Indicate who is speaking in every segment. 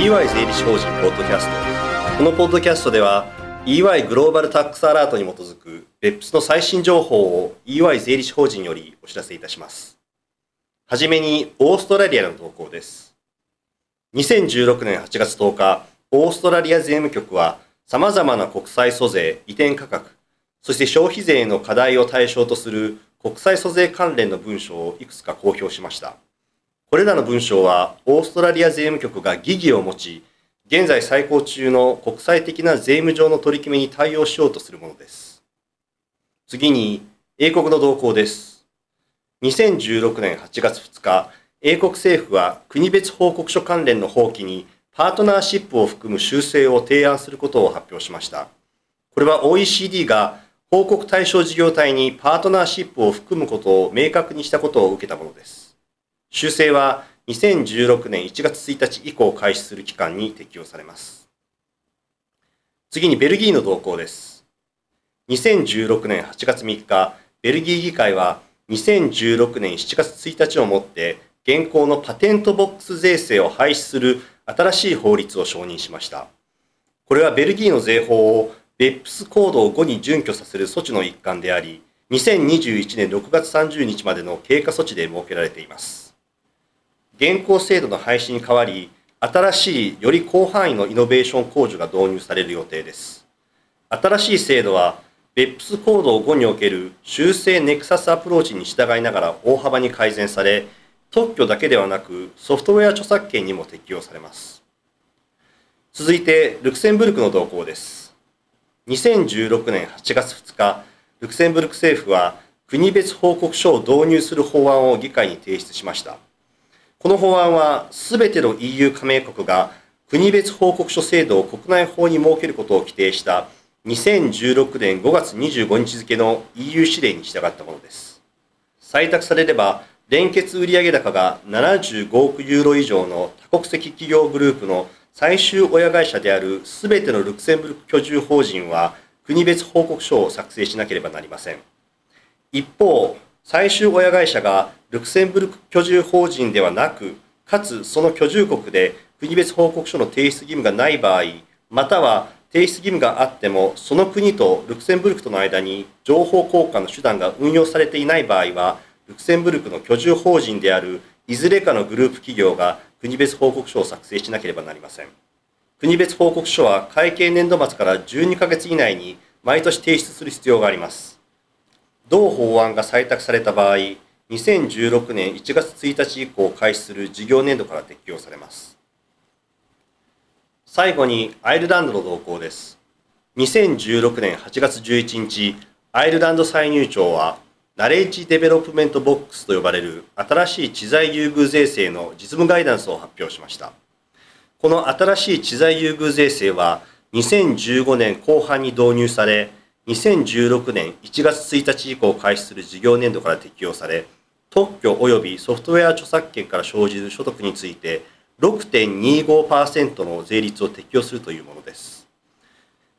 Speaker 1: EY 税理士法人ポッドキャスト。このポッドキャストでは EY グローバルタックスアラートに基づく BEPS の最新情報を EY 税理士法人よりお知らせいたします。はじめにオーストラリアの投稿です。2016年8月10日オーストラリア税務局は様々な国際租税移転価格そして消費税の課題を対象とする国際租税関連の文書をいくつか公表しました。これらの文章は、オーストラリア税務局が疑義を持ち、現在最高中の国際的な税務上の取り決めに対応しようとするものです。次に、英国の動向です。2016年8月2日、英国政府は国別報告書関連の法規にパートナーシップを含む修正を提案することを発表しました。これは OECD が報告対象事業体にパートナーシップを含むことを明確にしたことを受けたものです。修正は2016年1月1日以降開始する期間に適用されます。次にベルギーの動向です。2016年8月3日、ベルギー議会は2016年7月1日をもって現行のパテントボックス税制を廃止する新しい法律を承認しました。これはベルギーの税法を BEPS 行動後に準拠させる措置の一環であり、2021年6月30日までの経過措置で設けられています。現行制度の廃止に代わり、新しいより広範囲のイノベーション控除が導入される予定です。新しい制度は、BEPS 行動後における修正ネクサスアプローチに従いながら大幅に改善され、特許だけではなくソフトウェア著作権にも適用されます。続いて、ルクセンブルクの動向です。2016年8月2日、ルクセンブルク政府は国別報告書を導入する法案を議会に提出しました。この法案は、すべての EU 加盟国が国別報告書制度を国内法に設けることを規定した2016年5月25日付の EU 指令に従ったものです。採択されれば、連結売上高が75億ユーロ以上の多国籍企業グループの最終親会社であるすべてのルクセンブルク居住法人は国別報告書を作成しなければなりません。一方、最終親会社がルクセンブルク居住法人ではなく、かつその居住国で国別報告書の提出義務がない場合、または提出義務があっても、その国とルクセンブルクとの間に情報交換の手段が運用されていない場合は、ルクセンブルクの居住法人であるいずれかのグループ企業が国別報告書を作成しなければなりません。国別報告書は会計年度末から12ヶ月以内に毎年提出する必要があります。同法案が採択された場合、2016年1月1日以降開始する事業年度から適用されます。最後にアイルランドの動向です。2016年8月11日、アイルランド歳入庁は、Knowledge Development Box と呼ばれる新しい知財優遇税制の実務ガイダンスを発表しました。この新しい知財優遇税制は、2015年後半に導入され、2016年1月1日以降開始する事業年度から適用され、特許及びソフトウェア著作権から生じる所得について6.25%の税率を適用するというものです。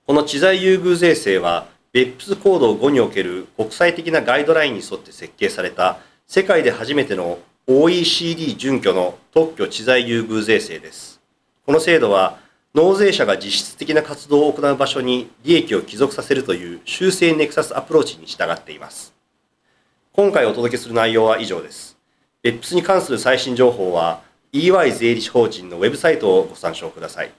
Speaker 1: この知財優遇税制は、BEPS 行動後における国際的なガイドラインに沿って設計された世界で初めての OECD 準拠の特許知財優遇税制です。この制度は納税者が実質的な活動を行う場所に利益を帰属させるという修正ネクサスアプローチに従っています。今回お届けする内容は以上です。別府に関する最新情報は EY 税理士法人のウェブサイトをご参照ください。